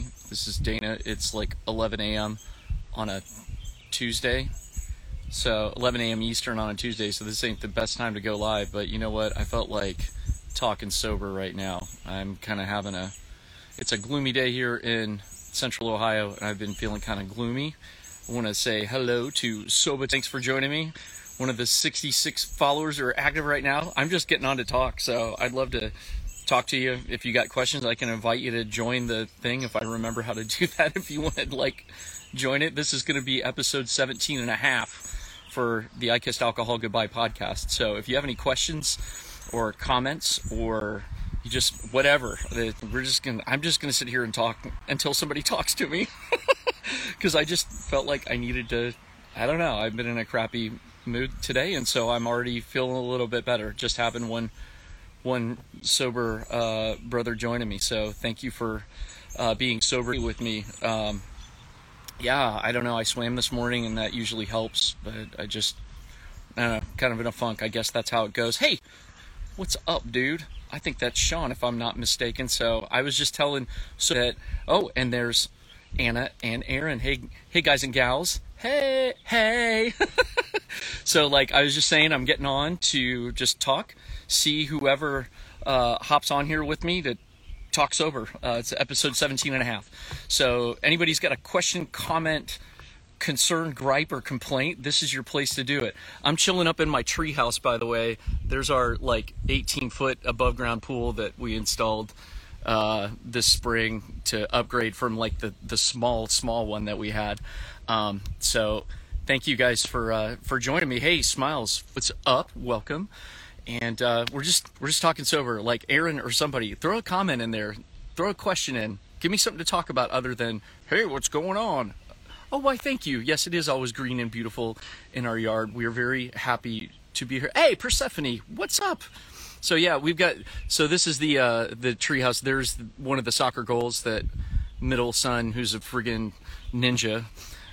This is Dana. It's like 11 a.m. on a Tuesday. So 11 a.m. Eastern on a Tuesday. So this ain't the best time to go live. But you know what? I felt like talking sober right now. I'm kind of having a. It's a gloomy day here in Central Ohio, and I've been feeling kind of gloomy. I want to say hello to Soba. Thanks for joining me. One of the 66 followers are active right now. I'm just getting on to talk, so I'd love to talk to you. If you got questions, I can invite you to join the thing if I remember how to do that. If you want to like join it, this is going to be episode 17 and a half for the I Kissed Alcohol Goodbye podcast. So if you have any questions or comments or you just whatever, we're just gonna. I'm just gonna sit here and talk until somebody talks to me because I just felt like I needed to. I don't know. I've been in a crappy mood today, and so I'm already feeling a little bit better. Just having one one sober uh, brother joining me. So thank you for uh, being sober with me. Um, yeah, I don't know. I swam this morning and that usually helps, but I just uh, kind of in a funk. I guess that's how it goes. Hey, what's up, dude? I think that's Sean, if I'm not mistaken. So I was just telling so that. Oh, and there's Anna and Aaron. Hey, hey, guys and gals. Hey, hey. so like I was just saying, I'm getting on to just talk see whoever uh, hops on here with me to talk sober. Uh, it's episode 17 and a half. So anybody's got a question, comment, concern, gripe, or complaint, this is your place to do it. I'm chilling up in my treehouse, by the way. There's our like 18 foot above ground pool that we installed uh, this spring to upgrade from like the the small small one that we had. Um, so thank you guys for uh, for joining me. Hey, Smiles, what's up? Welcome and uh, we're just we're just talking sober. Like Aaron or somebody, throw a comment in there, throw a question in, give me something to talk about other than hey, what's going on? Oh, why? Thank you. Yes, it is always green and beautiful in our yard. We are very happy to be here. Hey, Persephone, what's up? So yeah, we've got. So this is the uh, the treehouse. There's one of the soccer goals that middle son, who's a friggin' ninja,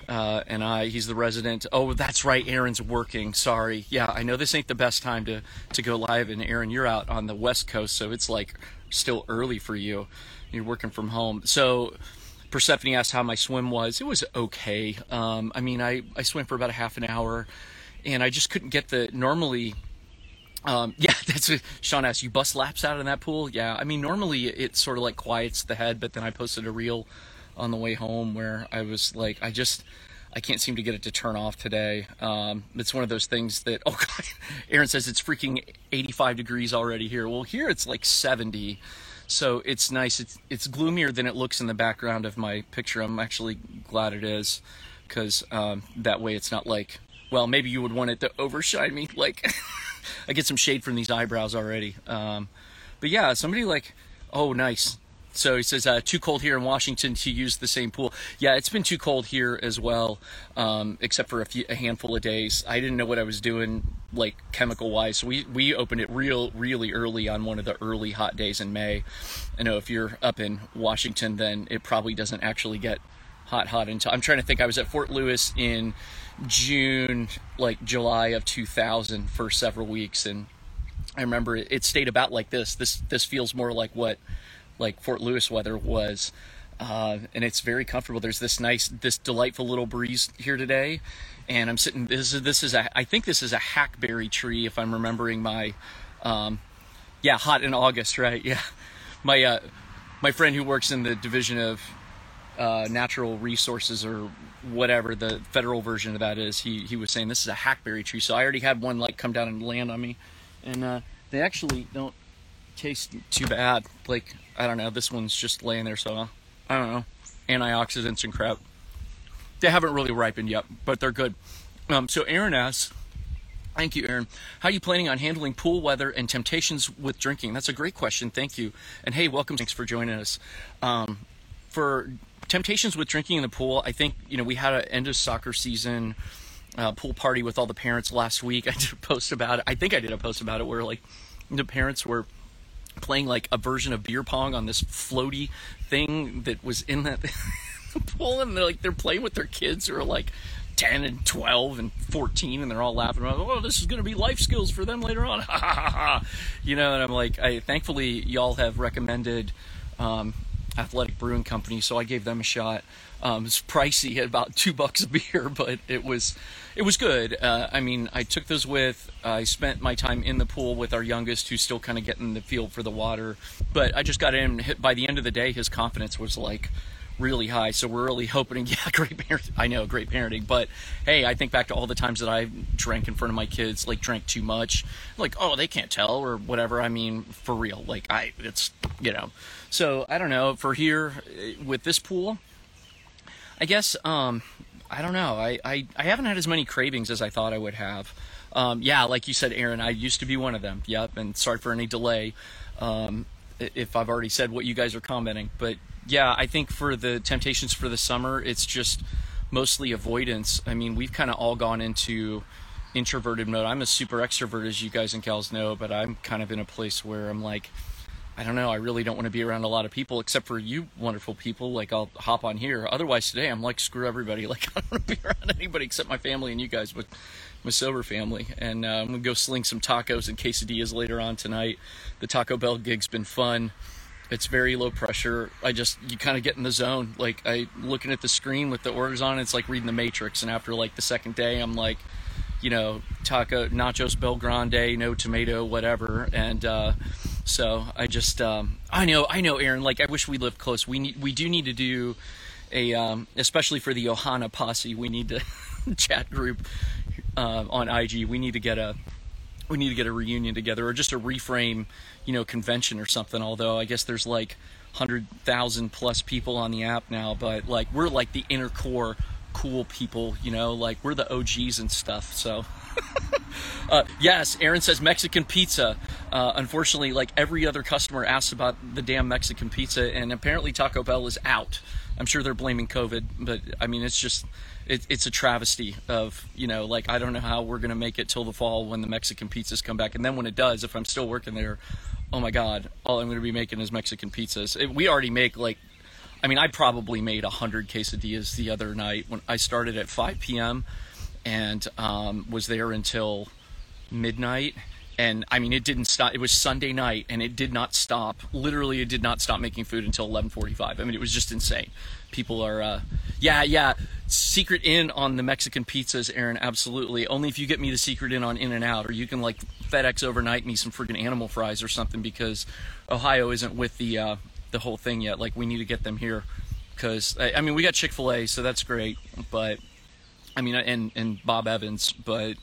uh, and I, he's the resident. Oh, that's right, Aaron's working. Sorry. Yeah, I know this ain't the best time to, to go live, and Aaron, you're out on the West Coast, so it's like still early for you. You're working from home. So Persephone asked how my swim was. It was okay. Um, I mean, I, I swam for about a half an hour, and I just couldn't get the normally. Um, yeah, that's what Sean asked. You bust laps out in that pool? Yeah, I mean, normally it sort of like quiets the head, but then I posted a reel on the way home where I was like, I just, I can't seem to get it to turn off today. Um, it's one of those things that, oh God, Aaron says it's freaking 85 degrees already here. Well, here it's like 70. So it's nice. It's, it's gloomier than it looks in the background of my picture. I'm actually glad it is because um, that way it's not like, well, maybe you would want it to overshine me. Like, I get some shade from these eyebrows already. Um, but yeah, somebody like, oh, nice. So he says, uh, too cold here in Washington to use the same pool. Yeah, it's been too cold here as well, um, except for a, few, a handful of days. I didn't know what I was doing, like chemical wise. So we, we opened it real, really early on one of the early hot days in May. I know if you're up in Washington, then it probably doesn't actually get hot, hot until I'm trying to think. I was at Fort Lewis in June, like July of 2000 for several weeks. And I remember it, it stayed about like this. This, this feels more like what like Fort Lewis weather was. Uh, and it's very comfortable. There's this nice, this delightful little breeze here today, and I'm sitting. This is this is a. I think this is a hackberry tree, if I'm remembering my. Um, yeah, hot in August, right? Yeah, my uh, my friend who works in the division of uh, natural resources or whatever the federal version of that is, he he was saying this is a hackberry tree. So I already had one like come down and land on me, and uh, they actually don't taste too bad. Like I don't know, this one's just laying there, so I don't know, antioxidants and crap. They haven't really ripened yet, but they're good. Um, so Aaron asks, Thank you, Aaron. How are you planning on handling pool weather and temptations with drinking? That's a great question. Thank you. And hey, welcome. Thanks for joining us. Um, for temptations with drinking in the pool, I think you know we had an end of soccer season uh, pool party with all the parents last week. I did a post about it. I think I did a post about it where like the parents were playing like a version of beer pong on this floaty thing that was in that pool, and they're like they're playing with their kids who are like 10 and 12 and 14 and they're all laughing about oh this is going to be life skills for them later on. You know and i'm like i thankfully y'all have recommended um, athletic Brewing Company, so I gave them a shot. Um, it's pricey at about two bucks a beer, but it was it was good. Uh, I mean, I took those with. I spent my time in the pool with our youngest, who's still kind of getting the feel for the water. But I just got in. Hit by the end of the day, his confidence was like really high. So we're really hoping, yeah, great parenting. I know, great parenting. But hey, I think back to all the times that I drank in front of my kids, like drank too much, like oh they can't tell or whatever. I mean, for real, like I, it's you know. So I don't know. For here with this pool, I guess um, I don't know. I, I I haven't had as many cravings as I thought I would have. Um, yeah, like you said, Aaron, I used to be one of them. Yep, and sorry for any delay. Um, if I've already said what you guys are commenting, but yeah, I think for the temptations for the summer, it's just mostly avoidance. I mean, we've kind of all gone into introverted mode. I'm a super extrovert, as you guys and gals know, but I'm kind of in a place where I'm like, I don't know, I really don't want to be around a lot of people except for you wonderful people. Like, I'll hop on here. Otherwise, today, I'm like, screw everybody. Like, I don't want to be around anybody except my family and you guys, but my sober family. And uh, I'm going to go sling some tacos and quesadillas later on tonight. The Taco Bell gig's been fun. It's very low pressure. I just you kind of get in the zone. Like I looking at the screen with the orders on, it's like reading the Matrix. And after like the second day, I'm like, you know, taco nachos BellGrande, no tomato, whatever. And uh, so I just um, I know I know Aaron. Like I wish we lived close. We need we do need to do a um, especially for the Ohana posse. We need to chat group uh, on IG. We need to get a we need to get a reunion together or just a reframe, you know, convention or something. Although I guess there's like hundred thousand plus people on the app now, but like we're like the inner core cool people, you know, like we're the OGs and stuff. So. uh, yes, Aaron says Mexican pizza. Uh, unfortunately, like every other customer asks about the damn Mexican pizza, and apparently Taco Bell is out. I'm sure they're blaming COVID, but I mean, it's just it, it's a travesty of you know like I don't know how we're gonna make it till the fall when the Mexican pizzas come back, and then when it does, if I'm still working there, oh my god, all I'm gonna be making is Mexican pizzas. It, we already make like, I mean, I probably made a hundred quesadillas the other night when I started at 5 p.m. and um, was there until midnight and I mean it didn't stop. It was Sunday night, and it did not stop. Literally, it did not stop making food until 11:45. I mean, it was just insane. People are, uh, yeah, yeah. Secret in on the Mexican pizzas, Aaron. Absolutely. Only if you get me the secret in on In-N-Out, or you can like FedEx overnight me some freaking animal fries or something because Ohio isn't with the uh, the whole thing yet. Like we need to get them here because I, I mean we got Chick Fil A, so that's great. But I mean, and and Bob Evans, but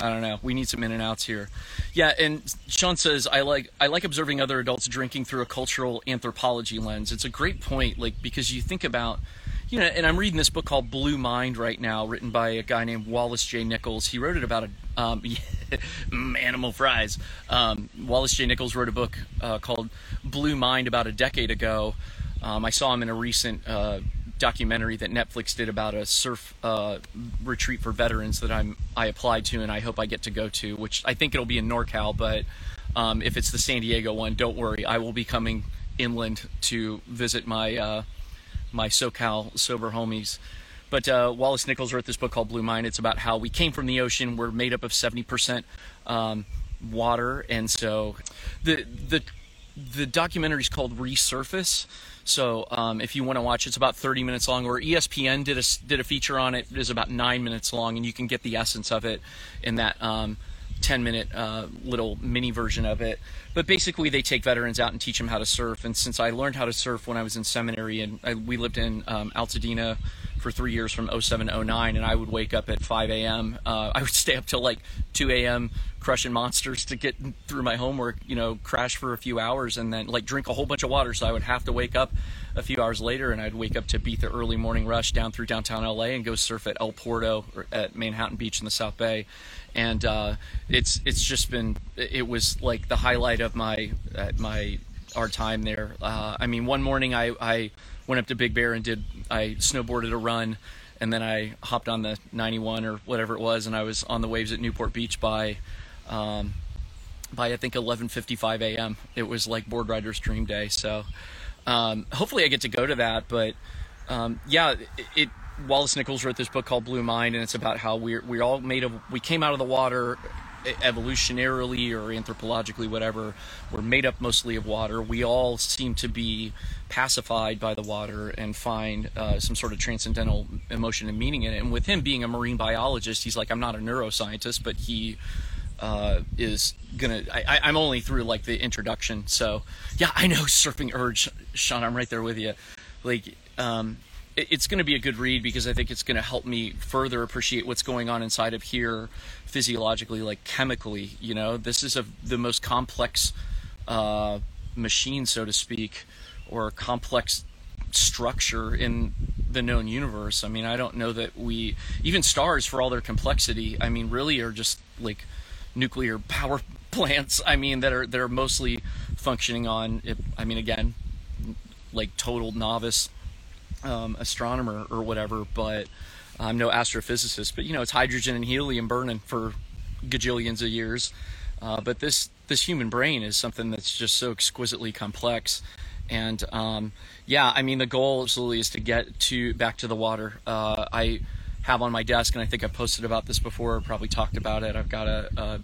I don't know. We need some In-N-Outs here. Yeah, and Sean says I like I like observing other adults drinking through a cultural anthropology lens. It's a great point, like because you think about you know, and I'm reading this book called Blue Mind right now, written by a guy named Wallace J. Nichols. He wrote it about a um, animal fries. Um, Wallace J. Nichols wrote a book uh, called Blue Mind about a decade ago. Um, I saw him in a recent uh, documentary that Netflix did about a surf uh, retreat for veterans that I'm I applied to and I hope I get to go to, which I think it'll be in NorCal. But um, if it's the San Diego one, don't worry, I will be coming inland to visit my uh, my SoCal sober homies. But uh, Wallace Nichols wrote this book called Blue Mind. It's about how we came from the ocean. We're made up of 70% um, water, and so the the the documentary is called Resurface so um, if you want to watch, it's about 30 minutes long. Or ESPN did a did a feature on it. It is about nine minutes long, and you can get the essence of it in that um, 10 minute uh, little mini version of it. But basically, they take veterans out and teach them how to surf. And since I learned how to surf when I was in seminary, and I, we lived in um, Altadena for three years from 07 09, and I would wake up at 5 a.m. Uh, I would stay up till like 2 a.m. crushing monsters to get through my homework, you know, crash for a few hours, and then like drink a whole bunch of water. So I would have to wake up a few hours later, and I'd wake up to beat the early morning rush down through downtown LA and go surf at El Porto or at Manhattan Beach in the South Bay. And uh, it's it's just been it was like the highlight of my my our time there. Uh, I mean, one morning I, I went up to Big Bear and did I snowboarded a run, and then I hopped on the 91 or whatever it was, and I was on the waves at Newport Beach by. Um, by I think 11:55 a.m. It was like board riders' dream day. So um, hopefully I get to go to that. But um, yeah, it, it, Wallace Nichols wrote this book called Blue Mind, and it's about how we're we're all made of we came out of the water evolutionarily or anthropologically, whatever, we're made up mostly of water. We all seem to be pacified by the water and find uh, some sort of transcendental emotion and meaning in it. And with him being a marine biologist, he's like, I'm not a neuroscientist, but he uh, is gonna. I, I'm only through like the introduction, so yeah, I know Surfing Urge, Sean. I'm right there with you. Like, um, it's going to be a good read because I think it's going to help me further appreciate what's going on inside of here physiologically, like chemically. You know, this is a, the most complex uh, machine, so to speak, or complex structure in the known universe. I mean, I don't know that we, even stars, for all their complexity, I mean, really are just like nuclear power plants. I mean, that are that are mostly functioning on. I mean, again, like total novice um, astronomer or whatever, but I'm no astrophysicist. But you know, it's hydrogen and helium burning for gajillions of years. Uh, but this this human brain is something that's just so exquisitely complex. And um, yeah, I mean, the goal absolutely is to get to back to the water. Uh, I have on my desk, and I think I posted about this before, probably talked about it. I've got a, a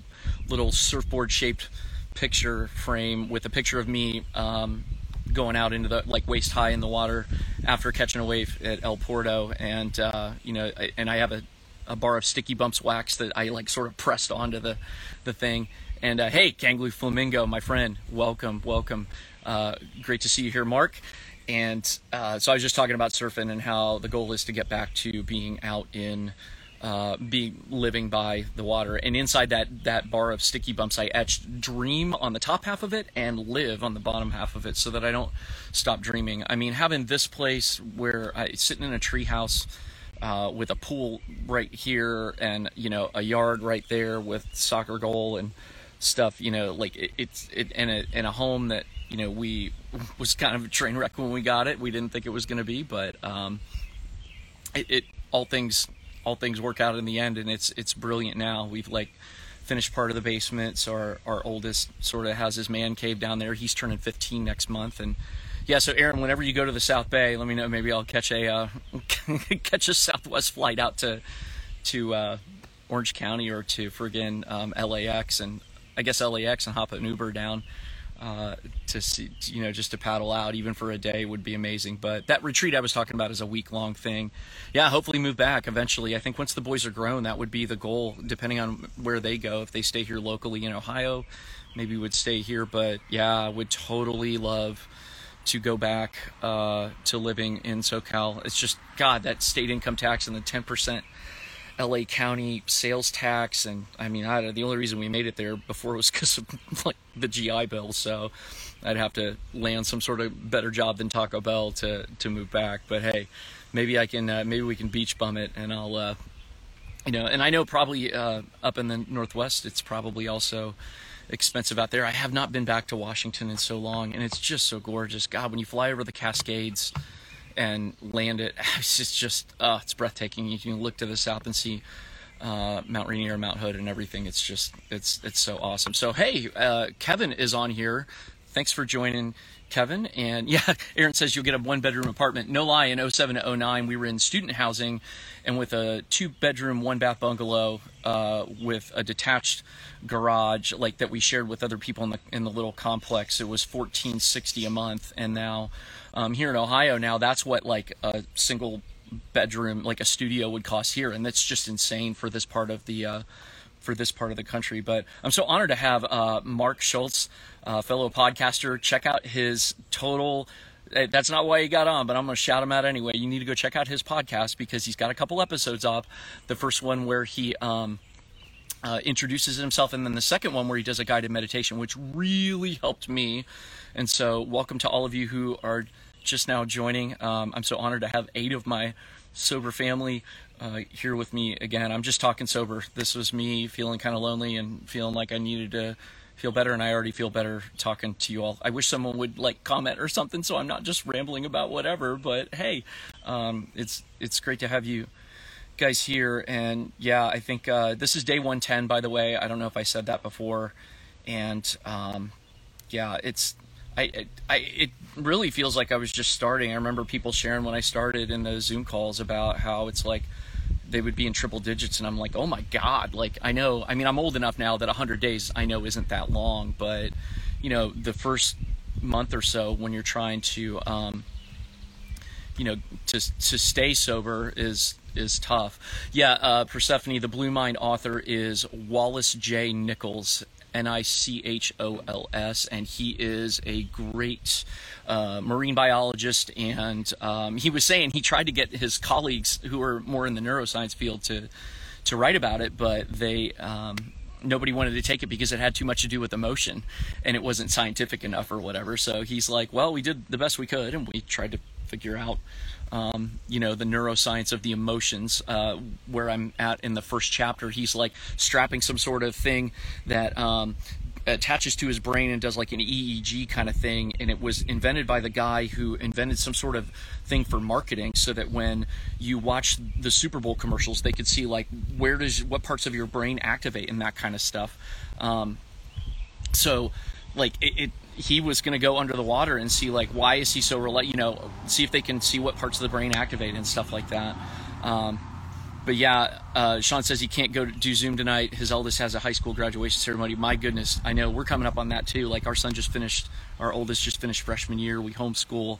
little surfboard shaped picture frame with a picture of me um, going out into the like waist high in the water after catching a wave at El Porto, and uh, you know, I, and I have a, a bar of sticky bumps wax that I like sort of pressed onto the the thing. And uh, hey, Gangly Flamingo, my friend, welcome, welcome. Uh, great to see you here, Mark. And uh, so I was just talking about surfing and how the goal is to get back to being out in uh, be living by the water. And inside that that bar of sticky bumps, I etched dream on the top half of it and live on the bottom half of it, so that I don't stop dreaming. I mean, having this place where I sitting in a treehouse. Uh, with a pool right here and you know a yard right there with soccer goal and stuff you know like it, it's it in a in a home that you know we was kind of a train wreck when we got it we didn't think it was going to be but um it, it all things all things work out in the end, and it's it's brilliant now. We've like finished part of the basement. So our our oldest sort of has his man cave down there. He's turning 15 next month, and yeah. So Aaron, whenever you go to the South Bay, let me know. Maybe I'll catch a uh, catch a Southwest flight out to to uh, Orange County or to friggin' um, LAX, and I guess LAX and hop an Uber down uh, to see, you know, just to paddle out even for a day would be amazing. But that retreat I was talking about is a week long thing. Yeah, hopefully move back eventually. I think once the boys are grown, that would be the goal, depending on where they go. If they stay here locally in Ohio, maybe would stay here. But yeah, I would totally love to go back uh, to living in SoCal. It's just God that state income tax and the ten percent LA County sales tax, and I mean, I, the only reason we made it there before was because of like the GI Bill. So I'd have to land some sort of better job than Taco Bell to to move back. But hey, maybe I can, uh, maybe we can beach bum it, and I'll, uh, you know, and I know probably uh, up in the Northwest, it's probably also expensive out there. I have not been back to Washington in so long, and it's just so gorgeous. God, when you fly over the Cascades and land it. It's just, just uh, it's breathtaking. You can look to the south and see uh, Mount Rainier, Mount Hood, and everything. It's just, it's, it's so awesome. So, hey, uh, Kevin is on here. Thanks for joining, Kevin. And yeah, Aaron says you'll get a one bedroom apartment. No lie, in 07 to 09, we were in student housing and with a two bedroom, one bath bungalow uh, with a detached garage like that we shared with other people in the in the little complex. It was 1460 a month, and now um, here in Ohio now that's what like a single bedroom like a studio would cost here, and that's just insane for this part of the. Uh, for this part of the country, but I'm so honored to have uh, Mark Schultz, uh, fellow podcaster. Check out his total that's not why he got on, but I'm going to shout him out anyway. You need to go check out his podcast because he's got a couple episodes up. The first one where he um, uh, introduces himself, and then the second one where he does a guided meditation, which really helped me. And so, welcome to all of you who are just now joining. Um, I'm so honored to have eight of my sober family uh, here with me again. I'm just talking sober. This was me feeling kind of lonely and feeling like I needed to feel better, and I already feel better talking to you all. I wish someone would like comment or something, so I'm not just rambling about whatever. But hey, um, it's it's great to have you guys here, and yeah, I think uh, this is day 110. By the way, I don't know if I said that before, and um, yeah, it's I, I, it really feels like I was just starting. I remember people sharing when I started in those Zoom calls about how it's like they would be in triple digits, and I'm like, oh my god! Like I know, I mean, I'm old enough now that 100 days I know isn't that long, but you know, the first month or so when you're trying to, um, you know, to to stay sober is is tough. Yeah, uh, Persephone, the Blue Mind author is Wallace J. Nichols, N I C H O L S, and he is a great uh, marine biologist. And um, he was saying he tried to get his colleagues who are more in the neuroscience field to to write about it, but they um, nobody wanted to take it because it had too much to do with emotion and it wasn't scientific enough or whatever. So he's like, well, we did the best we could and we tried to figure out um, you know, the neuroscience of the emotions, uh, where I'm at in the first chapter. He's like strapping some sort of thing that um, attaches to his brain and does like an EEG kind of thing. And it was invented by the guy who invented some sort of thing for marketing so that when you watch the Super Bowl commercials, they could see like where does what parts of your brain activate and that kind of stuff. Um, so, like it, it he was going to go under the water and see like why is he so rel- you know see if they can see what parts of the brain activate and stuff like that. Um, but yeah uh, sean says he can't go do zoom tonight. His eldest has a high school graduation ceremony. My goodness i know we're coming up on that too. Like our son just finished our oldest just finished freshman year. We homeschool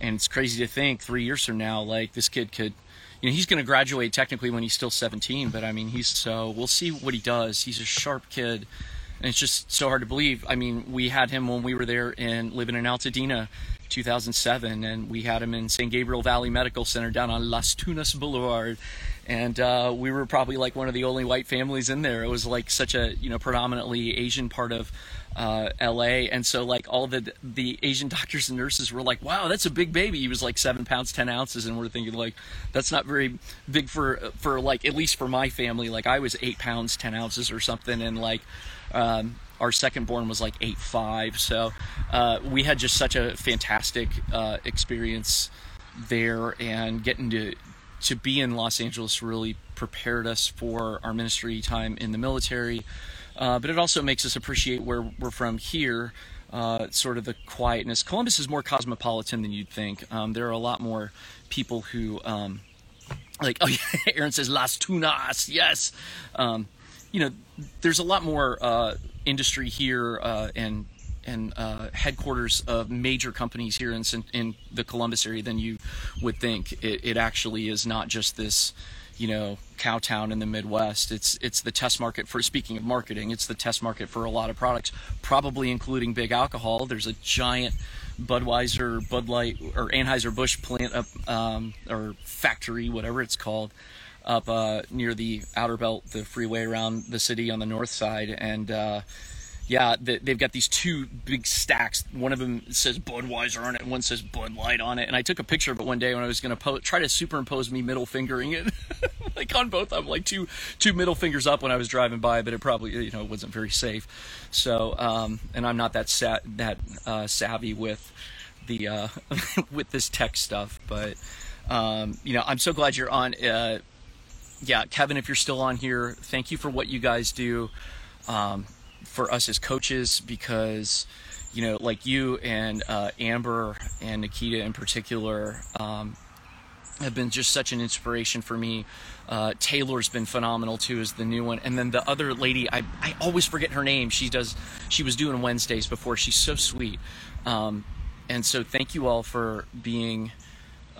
and it's crazy to think three years from now like this kid could you know he's going to graduate technically when he's still 17 but i mean he's so we'll see what he does. He's a sharp kid and it's just so hard to believe. I mean, we had him when we were there in living in Altadena, 2007, and we had him in San Gabriel Valley Medical Center down on Las Tunas Boulevard, and uh, we were probably like one of the only white families in there. It was like such a you know predominantly Asian part of uh, LA, and so like all the the Asian doctors and nurses were like, "Wow, that's a big baby." He was like seven pounds ten ounces, and we're thinking like, "That's not very big for for like at least for my family." Like I was eight pounds ten ounces or something, and like um, our second born was like eight five, so uh, we had just such a fantastic uh, experience there, and getting to to be in Los Angeles really prepared us for our ministry time in the military. Uh, but it also makes us appreciate where we're from here. Uh, sort of the quietness. Columbus is more cosmopolitan than you'd think. Um, there are a lot more people who, um, like, oh yeah, Aaron says Las Tunas, yes. Um, you know, there's a lot more uh, industry here uh, and and uh, headquarters of major companies here in in the Columbus area than you would think. It, it actually is not just this, you know, cow town in the Midwest. It's it's the test market for speaking of marketing. It's the test market for a lot of products, probably including big alcohol. There's a giant Budweiser, Bud Light, or Anheuser Busch plant up um, or factory, whatever it's called up uh, near the outer belt, the freeway around the city on the north side, and uh, yeah, they've got these two big stacks. One of them says Budweiser on it, and one says Bud Light on it. And I took a picture of it one day when I was going to po- try to superimpose me middle fingering it, like on both them, like two two middle fingers up when I was driving by, but it probably you know wasn't very safe. So, um, and I'm not that sa- that uh, savvy with the uh, with this tech stuff, but. Um, you know, I'm so glad you're on. Uh, yeah, Kevin, if you're still on here, thank you for what you guys do um, for us as coaches because, you know, like you and uh, Amber and Nikita in particular um, have been just such an inspiration for me. Uh, Taylor's been phenomenal too, as the new one, and then the other lady, I, I always forget her name. She does, she was doing Wednesdays before. She's so sweet, um, and so thank you all for being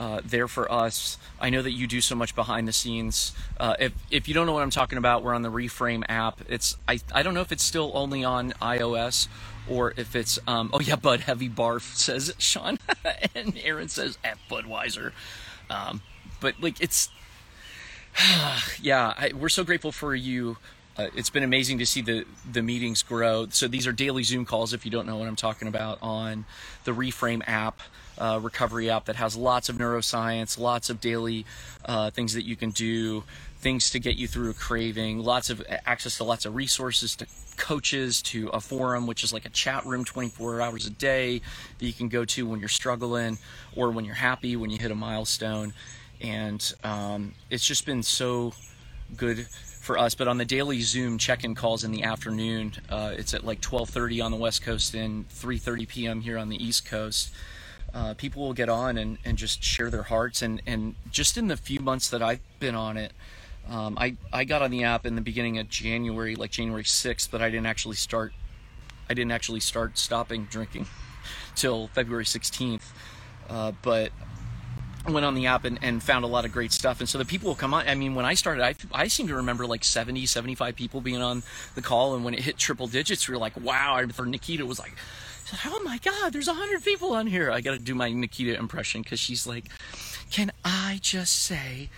uh, there for us. I know that you do so much behind the scenes. Uh, if if you don't know what I'm talking about, we're on the Reframe app. It's I I don't know if it's still only on iOS or if it's um, oh yeah, Bud Heavy Barf says Sean and Aaron says F Budweiser. Um, but like it's yeah, I, we're so grateful for you. Uh, it's been amazing to see the the meetings grow. So these are daily Zoom calls. If you don't know what I'm talking about, on the Reframe app uh, recovery app that has lots of neuroscience, lots of daily uh, things that you can do, things to get you through a craving, lots of access to lots of resources, to coaches, to a forum, which is like a chat room 24 hours a day that you can go to when you're struggling or when you're happy, when you hit a milestone. And um, it's just been so good for us. But on the daily Zoom check-in calls in the afternoon, uh, it's at like 12:30 on the West Coast and 3:30 p.m. here on the East Coast uh, people will get on and, and just share their hearts. And, and just in the few months that I've been on it, Um, I I got on the app in the beginning of January, like January 6th, but I didn't actually start. I didn't actually start stopping drinking till February 16th. Uh, but I went on the app and, and found a lot of great stuff. And so the people will come on. I mean, when I started, I, I seem to remember like 70, 75 people being on the call. And when it hit triple digits, we were like, wow. I remember Nikita was like, oh my God, there's a 100 people on here. I got to do my Nikita impression because she's like, can I just say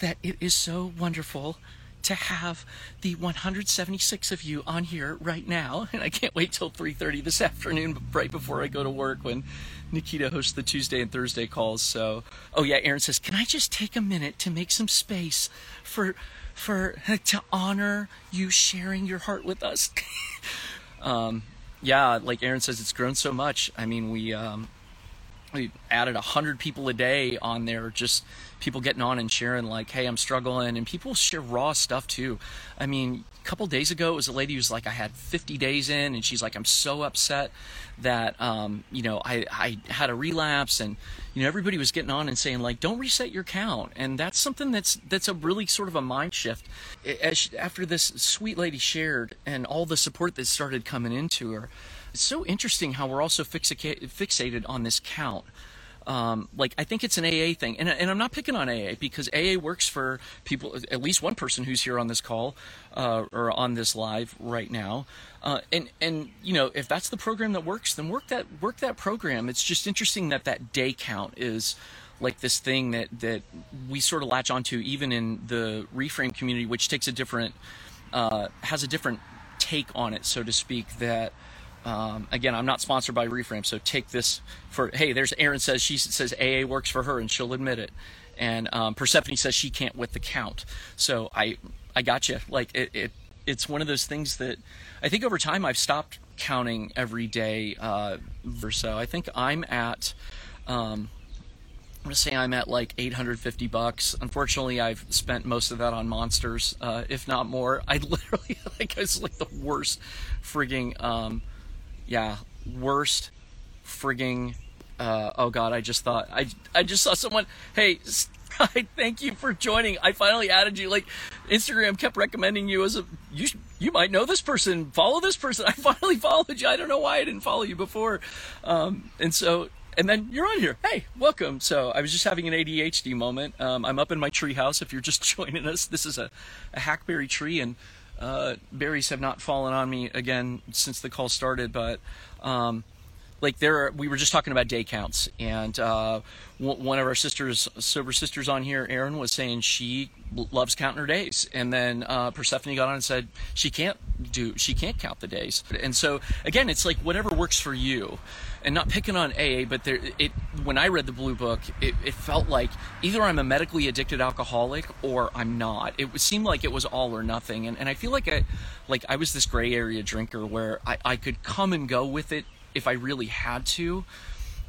that it is so wonderful to have the 176 of you on here right now? And i can't wait till 3.30 this afternoon right before i go to work when nikita hosts the tuesday and thursday calls. So oh yeah aaron says can i just take a minute to make some space for for to honor you sharing your heart with us? Um, yeah like aaron says it's grown so much. I mean we um, we added 100 people a day on there just people getting on and sharing like hey i'm struggling and people share raw stuff too. I mean a couple days ago it was a lady who's like i had 50 days in and she's like i'm so upset that um, you know I, I had a relapse and you know everybody was getting on and saying like don't reset your count and that's something that's that's a really sort of a mind shift. As, after this sweet lady shared and all the support that started coming into her it's so interesting how we're also fixated on this count um, like I think it's an AA thing, and, and I'm not picking on AA because AA works for people. At least one person who's here on this call uh, or on this live right now, uh, and and you know if that's the program that works, then work that work that program. It's just interesting that that day count is like this thing that that we sort of latch onto even in the reframe community, which takes a different uh, has a different take on it, so to speak. That um, again, I'm not sponsored by Reframe, so take this for. Hey, there's Aaron says she says AA works for her, and she'll admit it. And um, Persephone says she can't with the count. So I, I got you. Like it, it, it's one of those things that I think over time I've stopped counting every day uh, or so. I think I'm at. Um, I'm gonna say I'm at like 850 bucks. Unfortunately, I've spent most of that on monsters, uh, if not more. I literally like it's like the worst frigging um, yeah, worst frigging. Uh, oh God, I just thought I I just saw someone. Hey, I thank you for joining. I finally added you. Like Instagram kept recommending you as a you. You might know this person. Follow this person. I finally followed you. I don't know why I didn't follow you before. Um, and so and then you're on here. Hey, welcome. So I was just having an ADHD moment. Um, I'm up in my tree house. If you're just joining us, this is a, a hackberry tree, and uh, berries have not fallen on me again since the call started, but um, like there, are, we were just talking about day counts, and uh, one of our sisters, sober sisters on here, Erin, was saying she loves counting her days, and then uh, Persephone got on and said she can't do, she can't count the days, and so again, it's like whatever works for you and not picking on AA, but there, it when I read the blue book, it, it, felt like either I'm a medically addicted alcoholic or I'm not. It seemed like it was all or nothing, and, and I feel like I like I was this gray area drinker where I, I could come and go with it if I really had to,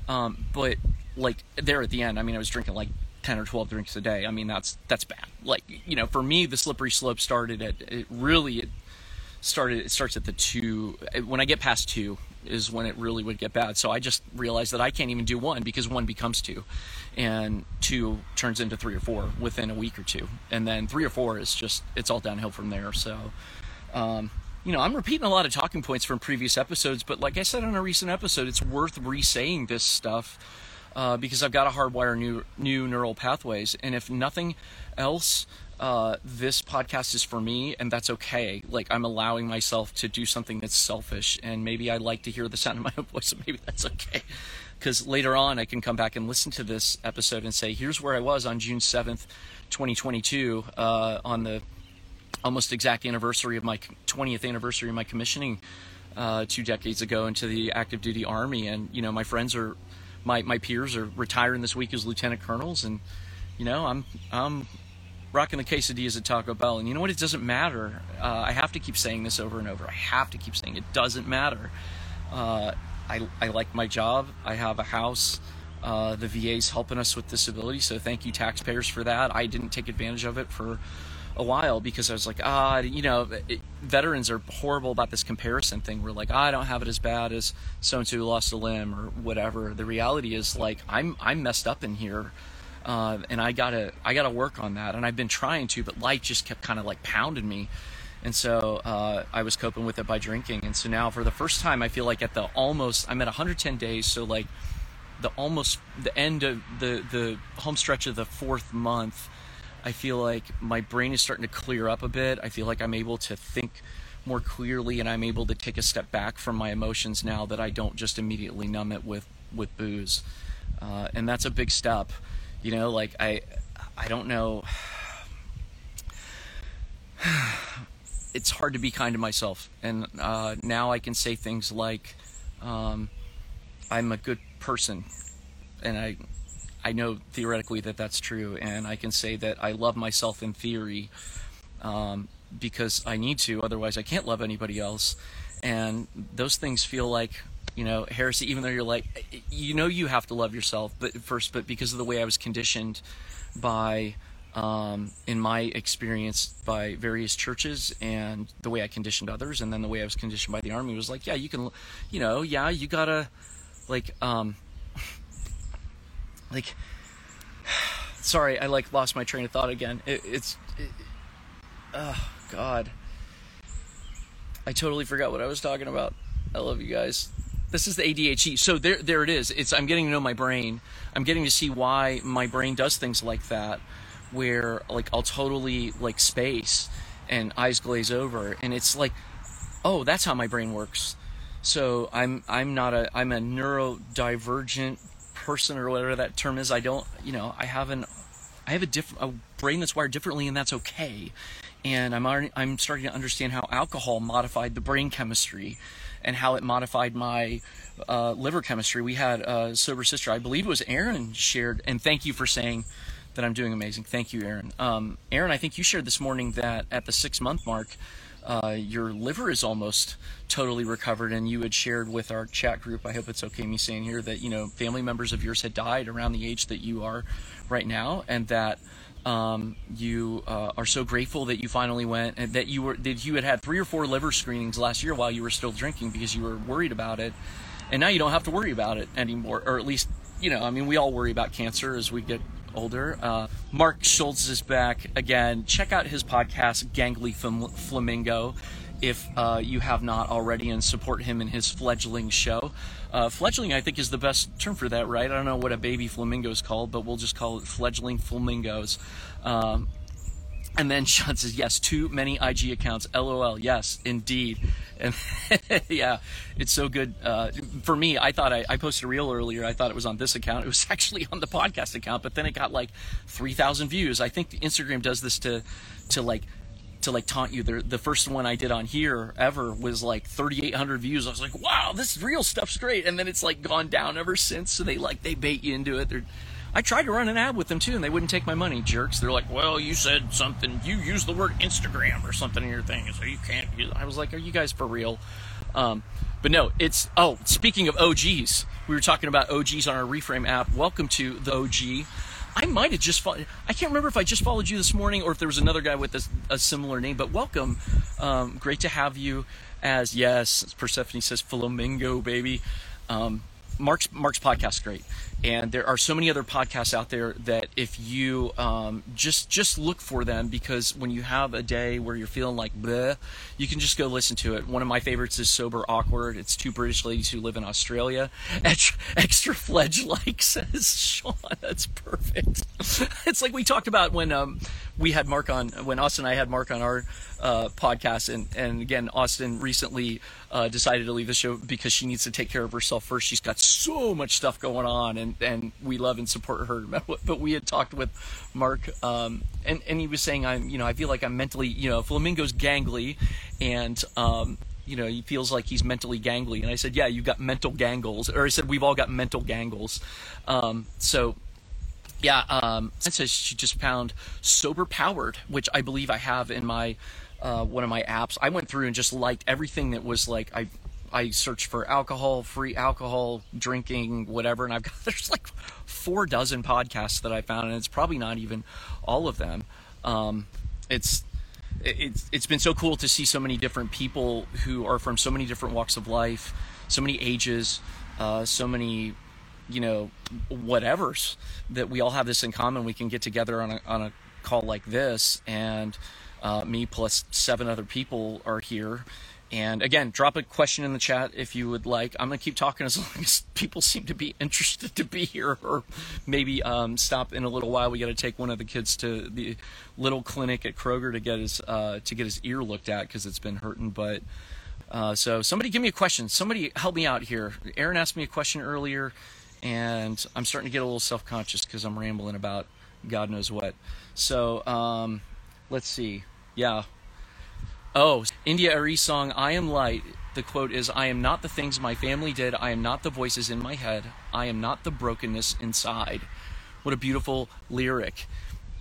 um, but like there at the end, I mean, I was drinking like 10 or 12 drinks a day. I mean, that's that's bad. Like you know, for me, the slippery slope started at it really. It, started it starts at the two when i get past two is when it really would get bad. So I just realized that I can't even do one because one becomes two, and two turns into three or four within a week or two, and then three or four is just it's all downhill from there. So. Um, you know, I'm repeating a lot of talking points from previous episodes, but like I said on a recent episode, it's worth re-saying this stuff uh, because I've got to hardwire new new neural pathways, and if nothing else, uh, this podcast is for me and that's okay. Like I'm allowing myself to do something that's selfish and maybe I like to hear the sound of my own voice, so maybe that's okay. Because later on I can come back and listen to this episode and say, here's where I was on June 7th, 2022, uh, on the almost exact anniversary of my 20th anniversary of my commissioning uh, two decades ago into the active duty army. And, you know, my friends are, my, my peers are retiring this week as lieutenant colonels and, you know, I'm I'm rocking the quesadillas at Taco Bell. And you know what? It doesn't matter. Uh, I have to keep saying this over and over. I have to keep saying it doesn't matter. Uh, I, I like my job. I have a house. Uh, the VA's helping us with disability, so thank you, taxpayers, for that. I didn't take advantage of it for a while because I was like, ah, you know, it, veterans are horrible about this comparison thing. We're like, ah, I don't have it as bad as so and so who lost a limb or whatever. The reality is, like, I'm I'm messed up in here uh, and I gotta I gotta work on that, and I've been trying to, but life just kept kind of like pounding me, and so uh, I was coping with it by drinking, and so now for the first time I feel like at the almost I'm at 110 days, so like the almost the end of the the home stretch of the fourth month, I feel like my brain is starting to clear up a bit. I feel like I'm able to think more clearly, and I'm able to take a step back from my emotions now that I don't just immediately numb it with with booze, uh, and that's a big step. You know like i i don't know. It's hard to be kind to myself. And uh, now i can say things like um, i'm a good person and i i know theoretically that that's true and i can say that i love myself in theory um, because i need to otherwise i can't love anybody else. And those things feel like you know heresy even though you're like you know you have to love yourself but first but because of the way i was conditioned by um, in my experience by various churches and the way i conditioned others and then the way i was conditioned by the army was like yeah you can you know yeah you gotta like um like sorry i like lost my train of thought again it, it's it, oh god i totally forgot what i was talking about i love you guys this is the ADHD. So there, there it is. It's I'm getting to know my brain. I'm getting to see why my brain does things like that, where like I'll totally like space and eyes glaze over, and it's like, oh, that's how my brain works. So I'm I'm not a I'm a neurodivergent person or whatever that term is. I don't you know I have an I have a different a brain that's wired differently, and that's okay. And I'm already, I'm starting to understand how alcohol modified the brain chemistry and how it modified my uh, liver chemistry. We had a sober sister, I believe it was Aaron, shared, and thank you for saying that I'm doing amazing. Thank you, Aaron. Um, Aaron, I think you shared this morning that at the six month mark, uh, your liver is almost totally recovered, and you had shared with our chat group. I hope it's okay me saying here that you know family members of yours had died around the age that you are right now, and that um, you uh, are so grateful that you finally went and that you were that you had had three or four liver screenings last year while you were still drinking because you were worried about it, and now you don't have to worry about it anymore, or at least you know. I mean, we all worry about cancer as we get older. Uh, Mark Schultz is back again. Check out his podcast, Gangly Flamingo if uh, you have not already, and support him in his fledgling show. Uh, fledgling, I think, is the best term for that, right? I don't know what a baby flamingo is called, but we'll just call it fledgling flamingos. Um, and then Sean says, yes, too many IG accounts. LOL. Yes, indeed. And yeah, it's so good. Uh, for me, I thought I, I, posted a reel earlier. I thought it was on this account. It was actually on the podcast account, but then it got like 3,000 views. I think Instagram does this to, to like to like taunt you. The, the first one I did on here ever was like 3,800 views. I was like, wow, this reel stuff's great. And then it's like gone down ever since. So they like, they bait you into it. They're, I tried to run an ad with them too, and they wouldn't take my money, jerks. They're like, well, you said something, you used the word Instagram or something in your thing, so you can't I was like, are you guys for real? Um, but no, it's, oh, speaking of OGs, we were talking about OGs on our Reframe app. Welcome to the OG. I might have just followed. I can't remember if I just followed you this morning or if there was another guy with a, a similar name. But welcome, um, great to have you. As yes, Persephone says, flamingo baby. Um, Mark's Mark's podcast is great, and there are so many other podcasts out there that if you um, just just look for them because when you have a day where you're feeling like bleh, you can just go listen to it. One of my favorites is Sober Awkward. It's two British ladies who live in Australia. Extra, extra fledge like says Sean. That's perfect. it's like we talked about when um, we had Mark on when Austin and I had Mark on our uh, podcast, and and again Austin recently uh, decided to leave the show because she needs to take care of herself first. She's got so much stuff going on, and and we love and support her. But we had talked with Mark, um, and and he was saying I'm you know I feel like I'm mentally you know Flamingo's gangly, and um, you know, he feels like he's mentally gangly. And I said, yeah, you've got mental gangles. Or I said, we've all got mental gangles. Um, so yeah, um, she just found sober powered, which I believe I have in my uh, one of my apps. I went through and just liked everything that was like I I searched for alcohol, free alcohol, drinking, whatever, and I've got there's like four dozen podcasts that I found, and it's probably not even all of them. Um, it's it's it's been so cool to see so many different people who are from so many different walks of life, so many ages, uh, so many you know, whatever's that we all have this in common. We can get together on a on a call like this, and uh, me plus seven other people are here. And again, drop a question in the chat if you would like. I'm gonna keep talking as long as people seem to be interested to be here, or maybe um, stop in a little while. We got to take one of the kids to the little clinic at Kroger to get his uh, to get his ear looked at because it's been hurting. But uh, so somebody give me a question. Somebody help me out here. Aaron asked me a question earlier, and I'm starting to get a little self conscious because I'm rambling about God knows what. So um, let's see. Yeah, Oh, India Arie song, I Am Light. The quote is I am not the things my family did. I am not the voices in my head. I am not the brokenness inside. What a beautiful lyric.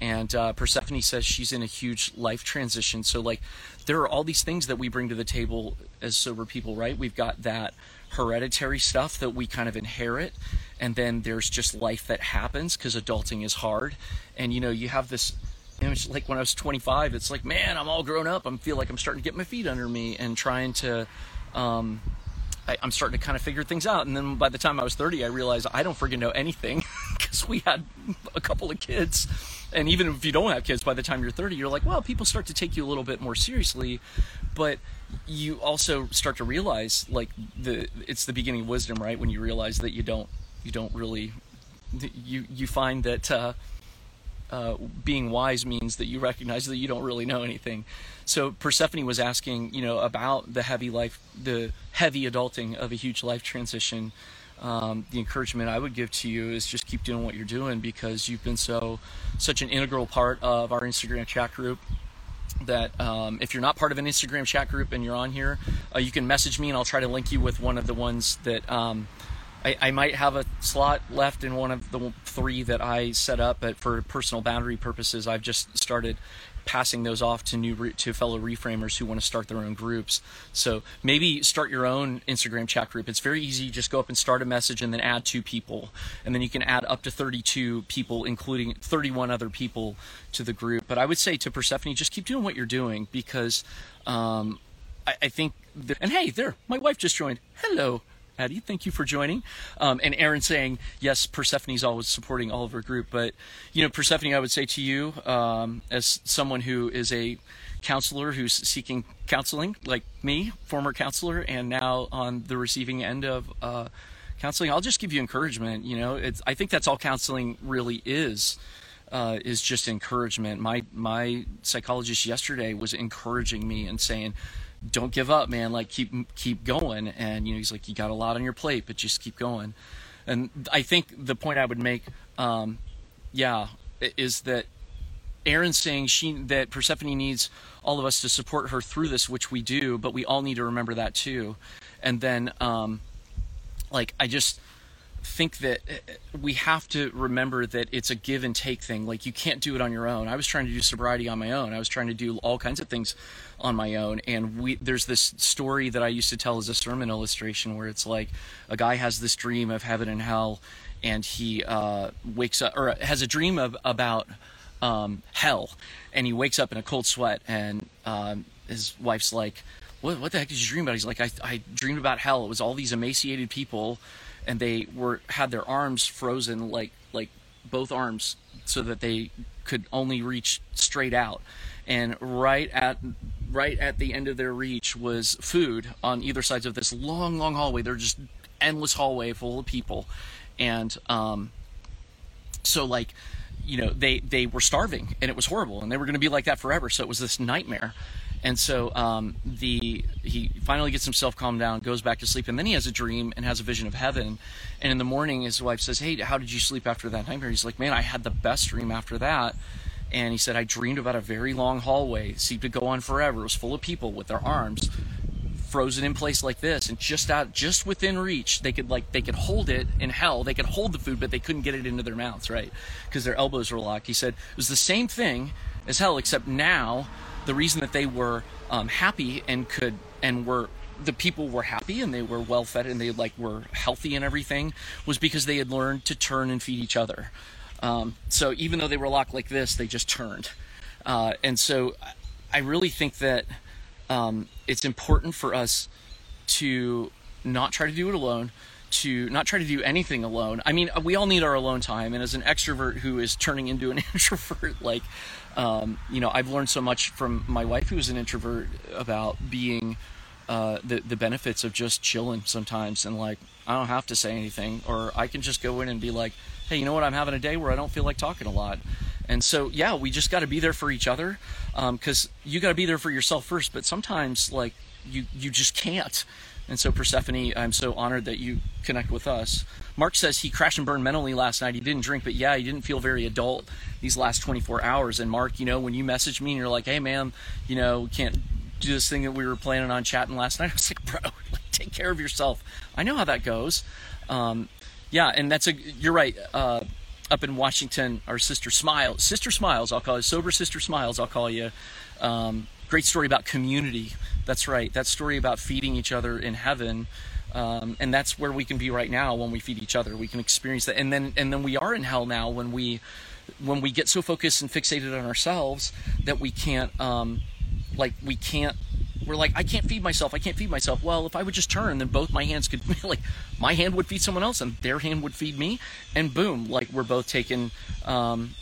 And uh, Persephone says she's in a huge life transition. So, like, there are all these things that we bring to the table as sober people, right? We've got that hereditary stuff that we kind of inherit. And then there's just life that happens because adulting is hard. And, you know, you have this was like when I was 25, it's like, man, I'm all grown up. I feel like I'm starting to get my feet under me and trying to, um, I, am starting to kind of figure things out. And then by the time I was 30, I realized I don't freaking know anything because we had a couple of kids. And even if you don't have kids, by the time you're 30, you're like, well, people start to take you a little bit more seriously. But you also start to realize, like, the it's the beginning of wisdom, right? When you realize that you don't, you don't really, you you find that. Uh, uh, being wise means that you recognize that you don't really know anything. So Persephone was asking, you know, about the heavy life, the heavy adulting of a huge life transition. Um, the encouragement I would give to you is just keep doing what you're doing because you've been so such an integral part of our Instagram chat group that um, if you're not part of an Instagram chat group and you're on here, uh, you can message me and I'll try to link you with one of the ones that um, I, I, might have a slot left in one of the three that I set up, but for personal boundary purposes, I've just started passing those off to new to fellow reframers who want to start their own groups. So maybe start your own Instagram chat group. It's very easy. Just go up and start a message and then add two people, and then you can add up to 32 people, including 31 other people to the group. But I would say to Persephone, just keep doing what you're doing because um, I, I, think. That, and hey, there, my wife just joined. Hello. Addie, thank you for joining. Um, and Aaron saying, yes, Persephone's always supporting all of her group. But, you know, Persephone, I would say to you, um, as someone who is a counselor who's seeking counseling, like me, former counselor, and now on the receiving end of uh, counseling, I'll just give you encouragement. You know, I think that's all counseling really is. Uh, is just encouragement. My my psychologist yesterday was encouraging me and saying, don't give up, man. Like keep keep going. And you know, he's like, you got a lot on your plate, but just keep going. And I think the point I would make, um, yeah, is that Aaron's saying she that Persephone needs all of us to support her through this, which we do, but we all need to remember that too. And then, um, like, I just think that uh, we have to remember that it's a give and take thing. Like you can't do it on your own. I was trying to do sobriety on my own. I was trying to do all kinds of things on my own. And we there's this story that I used to tell as a sermon illustration where it's like a guy has this dream of heaven and hell, and he uh, wakes up or has a dream of about um, hell, and he wakes up in a cold sweat, and um, his wife's like. What, what the heck did you dream about? He's like, I, I dreamed about hell. It was all these emaciated people and they were had their arms frozen like like both arms so that they could only reach straight out. And right at right at the end of their reach was food on either sides of this long long hallway. They're just endless hallway full of people. And um so like you know they they were starving and it was horrible and they were going to be like that forever. So it was this nightmare and so um, the he finally gets himself calmed down, goes back to sleep, and then he has a dream and has a vision of heaven. And in the morning, his wife says, "Hey, how did you sleep after that nightmare?" He's like, "Man, I had the best dream after that." And he said, "I dreamed about a very long hallway. It seemed to go on forever. It was full of people with their arms frozen in place like this and just out just within reach they could like they could hold it in hell they could hold the food but they couldn't get it into their mouths right because their elbows were locked he said it was the same thing as hell except now the reason that they were um, happy and could and were the people were happy and they were well fed and they like were healthy and everything was because they had learned to turn and feed each other. Um, so even though they were locked like this, they just turned. Uh, and so I really think that um, it's important for us to not try to do it alone, to not try to do anything alone. I mean, we all need our alone time, and as an extrovert who is turning into an introvert, like, um, you know, I've learned so much from my wife, who is an introvert, about being uh, the the benefits of just chilling sometimes, and like, I don't have to say anything, or I can just go in and be like, hey, you know what, I'm having a day where I don't feel like talking a lot. And so, yeah, we just got to be there for each other because um, you got to be there for yourself first. But sometimes, like, you you just can't. And so, Persephone, I'm so honored that you connect with us. Mark says he crashed and burned mentally last night. He didn't drink, but yeah, he didn't feel very adult these last 24 hours. And Mark, you know, when you message me and you're like, hey, man, you know, can't do this thing that we were planning on chatting last night, I was like, bro, take care of yourself. I know how that goes. Um, yeah, and that's a, you're right. Uh, up in Washington, our sister Smiles, Sister Smiles, I'll call you, Sober Sister Smiles, I'll call you. Um, great story about community. That's right. That story about feeding each other in heaven. Um, and that's where we can be right now when we feed each other. We can experience that, and then and then we are in hell now when we when we get so focused and fixated on ourselves that we can't um, like we can't we're like i can't feed myself i can't feed myself well if i would just turn then both my hands could like my hand would feed someone else and their hand would feed me and boom like we're both taking um,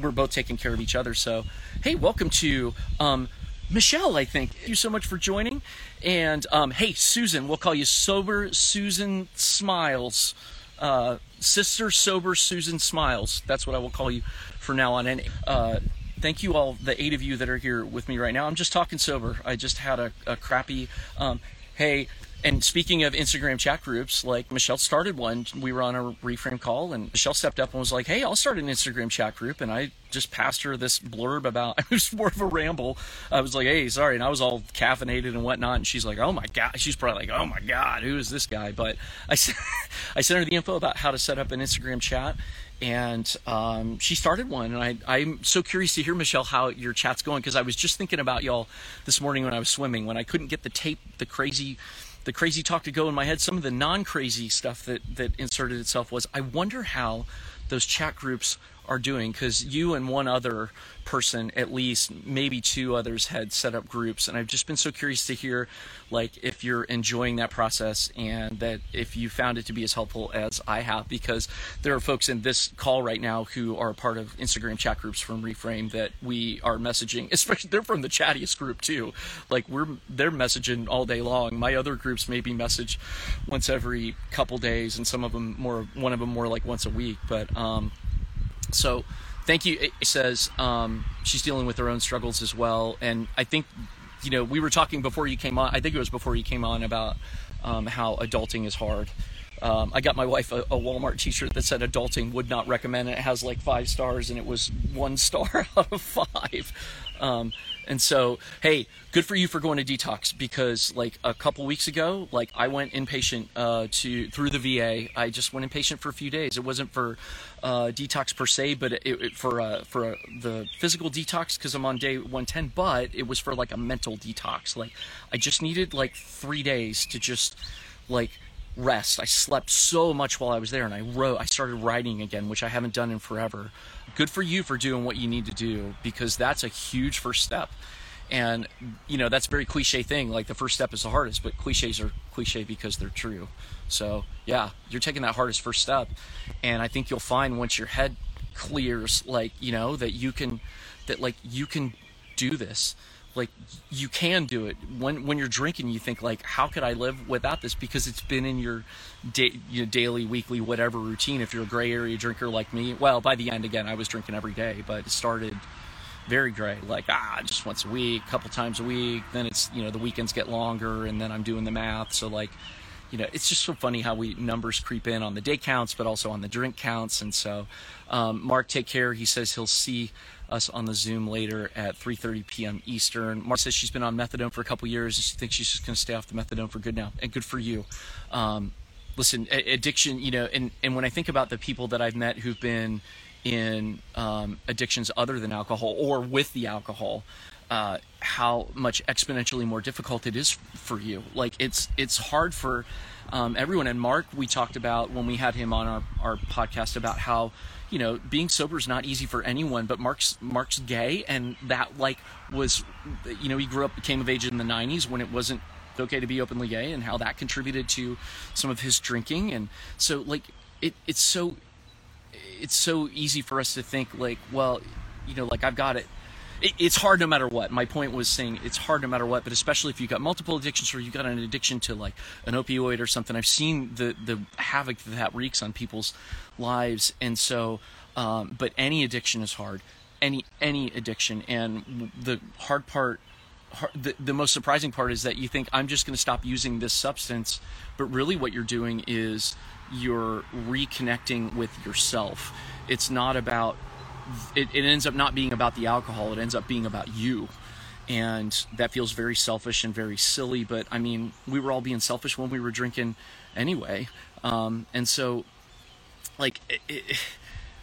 we're both taking care of each other so hey welcome to um, michelle i think. Thank you so much for joining. And um, hey susan we'll call you sober susan smiles. Uh, sister sober susan smiles. That's what i will call you for now on. And uh, thank you all, the eight of you that are here with me right now. I'm just talking sober. I just had a, a crappy, um, hey, and speaking of Instagram chat groups, like Michelle started one. We were on a reframe call, and Michelle stepped up and was like, "Hey, I'll start an Instagram chat group." And I just passed her this blurb about. It was more of a ramble. I was like, "Hey, sorry," and I was all caffeinated and whatnot. And she's like, "Oh my god!" She's probably like, "Oh my god, who is this guy?" But I, I sent her the info about how to set up an Instagram chat, and um, she started one. And I, I'm so curious to hear, Michelle, how your chat's going because I was just thinking about y'all this morning when I was swimming when I couldn't get the tape, the crazy, the crazy talk to go in my head. Some of the non-crazy stuff that that inserted itself was, I wonder how those chat groups are doing because you and one other person at least maybe two others had set up groups. And i've just been so curious to hear like if you're enjoying that process and that if you found it to be as helpful as i have because there are folks in this call right now who are part of instagram chat groups from reframe that we are messaging especially they're from the chattiest group too. Like we're they're messaging all day long. My other groups maybe message once every couple days and some of them more one of them more like once a week. But um so thank you. It says um, she's dealing with her own struggles as well, and I think you know we were talking before you came on. I think it was before you came on about um, how adulting is hard. Um, I got my wife a, a, Walmart T-shirt that said "Adulting would not recommend." And it has like five stars, and it was one star out of five. Um, and so, hey, good for you for going to detox because like a couple weeks ago, like I went inpatient uh, to through the VA. I just went inpatient for a few days. It wasn't for uh, detox per se, but it, it for uh, for the physical detox because I'm on day 110. But it was for like a mental detox. Like I just needed like three days to just like rest. I slept so much while I was there, and I wrote. I started writing again, which I haven't done in forever. Good for you for doing what you need to do because that's a huge first step. And you know that's a very cliche thing. Like the first step is the hardest, but cliches are cliche because they're true. So yeah, you're taking that hardest first step, and I think you'll find once your head clears, like you know that you can, that like you can do this like you can do it. When when you're drinking you think like how could i live without this? Because it's been in your, da- daily weekly whatever routine. If you're a gray area drinker like me well by the end again i was drinking every day but it started very gray. Like ah just once a week couple times a week. Then it's you know the weekends get longer and then i'm doing the math. So like you know it's just so funny how we numbers creep in on the day counts but also on the drink counts. And so um, mark take care. He says he'll see us on the Zoom later at 3:30 p.m. Eastern. Mark says she's been on methadone for a couple years. And she thinks she's just going to stay off the methadone for good now, and good for you. Um, listen, addiction, you know, and and when I think about the people that I've met who've been in um, addictions other than alcohol or with the alcohol, uh, how much exponentially more difficult it is for you. Like it's it's hard for um, everyone. And Mark, we talked about when we had him on our, our podcast about how you know, being sober is not easy for anyone, but Mark's Mark's gay, and that like was, you know, he grew up, became of age in the '90s when it wasn't okay to be openly gay and how that contributed to some of his drinking. And so, like, it, it's so it's so easy for us to think like, well, you know, like I've got it. It. It's hard no matter what. My point was saying it's hard no matter what, but especially if you've got multiple addictions or you've got an addiction to like an opioid or something. I've seen the the havoc that that wreaks on people's lives, and so. Um, but any addiction is hard. Any any addiction, and the hard part the, the most surprising part is that you think I'm just going to stop using this substance, but really what you're doing is you're reconnecting with yourself. It's not about it, it ends up not being about the alcohol, it ends up being about you. And that feels very selfish and very silly, but I mean, we were all being selfish when we were drinking anyway. Um, and so, like, it, it,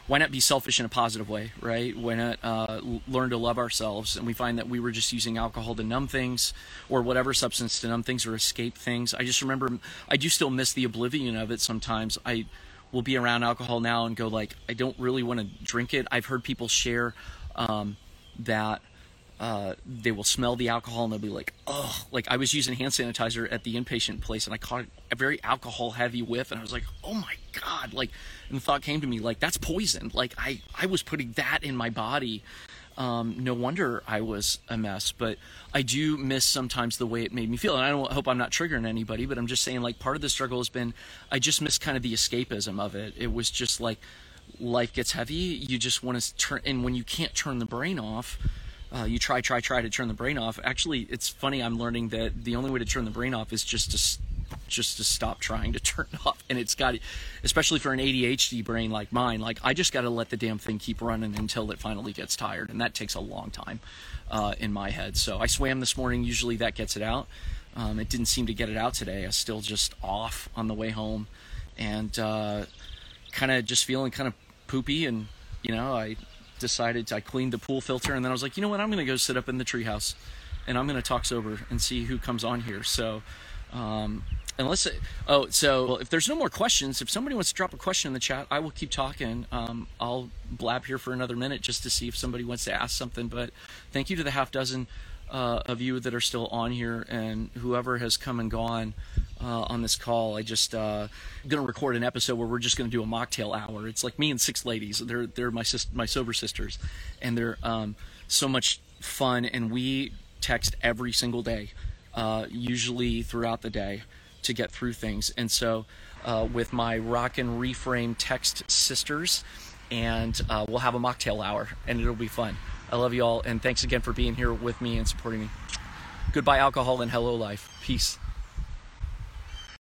why not be selfish in a positive way, right? Why not uh, learn to love ourselves? And we find that we were just using alcohol to numb things or whatever substance to numb things or escape things. I just remember, I do still miss the oblivion of it sometimes. I will be around alcohol now and go like, I don't really want to drink it. I've heard people share um, that uh, they will smell the alcohol and they'll be like, oh, like I was using hand sanitizer at the inpatient place and I caught a very alcohol heavy whiff and I was like, oh my God. Like, and the thought came to me, like, that's poison. Like, I, I was putting that in my body. Um, no wonder I was a mess, but I do miss sometimes the way it made me feel. And I don't hope I'm not triggering anybody, but I'm just saying, like, part of the struggle has been I just miss kind of the escapism of it. It was just like life gets heavy. You just want to turn, and when you can't turn the brain off, uh, you try, try, try to turn the brain off. Actually, it's funny. I'm learning that the only way to turn the brain off is just to just to stop trying to turn off. And it's got, especially for an ADHD brain like mine, like I just got to let the damn thing keep running until it finally gets tired, and that takes a long time uh, in my head. So I swam this morning. Usually that gets it out. Um, it didn't seem to get it out today. I was still just off on the way home, and uh, kind of just feeling kind of poopy. And you know, I decided to, I cleaned the pool filter and then I was like, you know what, I'm going to go sit up in the treehouse and I'm going to talk sober and see who comes on here. So, um, unless, it, oh, so well, if there's no more questions, if somebody wants to drop a question in the chat, I will keep talking. Um, I'll blab here for another minute just to see if somebody wants to ask something. But thank you to the half dozen uh, of you that are still on here and whoever has come and gone uh, on this call. I just uh, going to record an episode where we're just going to do a mocktail hour. It's like me and six ladies. They're they're my sis- my sober sisters, and they're um, so much fun. And we text every single day, uh, usually throughout the day, to get through things. And so uh, with my rock and reframe text sisters, and uh, we'll have a mocktail hour, and it'll be fun. I love you all, and thanks again for being here with me and supporting me. Goodbye, alcohol, and hello, life. Peace.